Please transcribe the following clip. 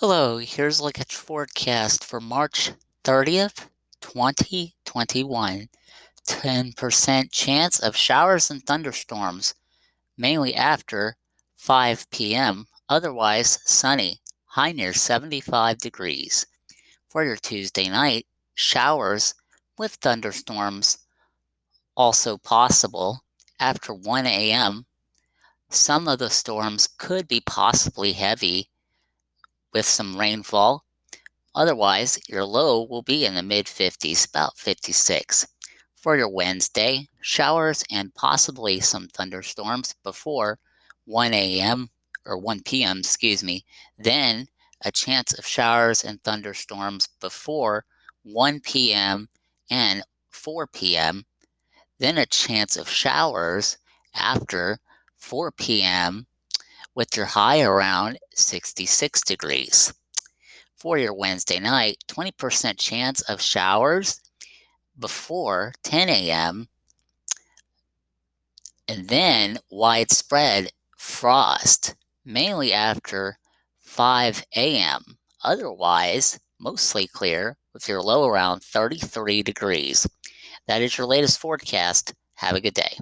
Hello, here's a look at forecast for March 30th, 2021. 10% chance of showers and thunderstorms, mainly after 5 p.m., otherwise sunny, high near 75 degrees. For your Tuesday night, showers with thunderstorms also possible after 1 a.m. Some of the storms could be possibly heavy with some rainfall. Otherwise, your low will be in the mid 50s, about 56. For your Wednesday, showers and possibly some thunderstorms before 1 a.m. or 1 p.m., excuse me. Then a chance of showers and thunderstorms before 1 p.m. and 4 p.m. Then a chance of showers after 4 p.m with your high around 66 degrees. For your Wednesday night, 20% chance of showers before 10 a.m. and then widespread frost, mainly after 5 a.m. Otherwise, mostly clear with your low around 33 degrees. That is your latest forecast. Have a good day.